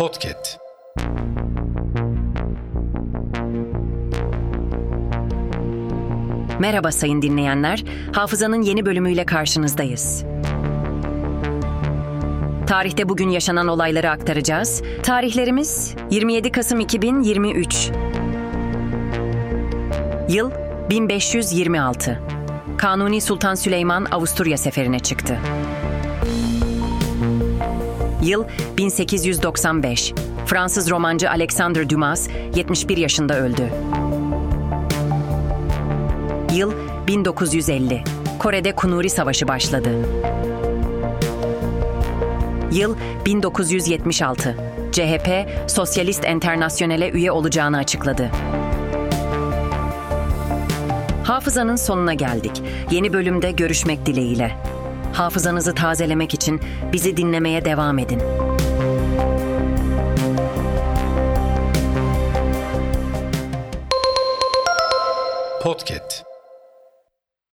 Podcast. Merhaba sayın dinleyenler. Hafızanın yeni bölümüyle karşınızdayız. Tarihte bugün yaşanan olayları aktaracağız. Tarihlerimiz 27 Kasım 2023. Yıl 1526. Kanuni Sultan Süleyman Avusturya seferine çıktı. Yıl 1895. Fransız romancı Alexandre Dumas 71 yaşında öldü. Yıl 1950. Kore'de Kunuri Savaşı başladı. Yıl 1976. CHP, Sosyalist Enternasyonel'e üye olacağını açıkladı. Hafızanın sonuna geldik. Yeni bölümde görüşmek dileğiyle. Hafızanızı tazelemek için bizi dinlemeye devam edin. Podcast.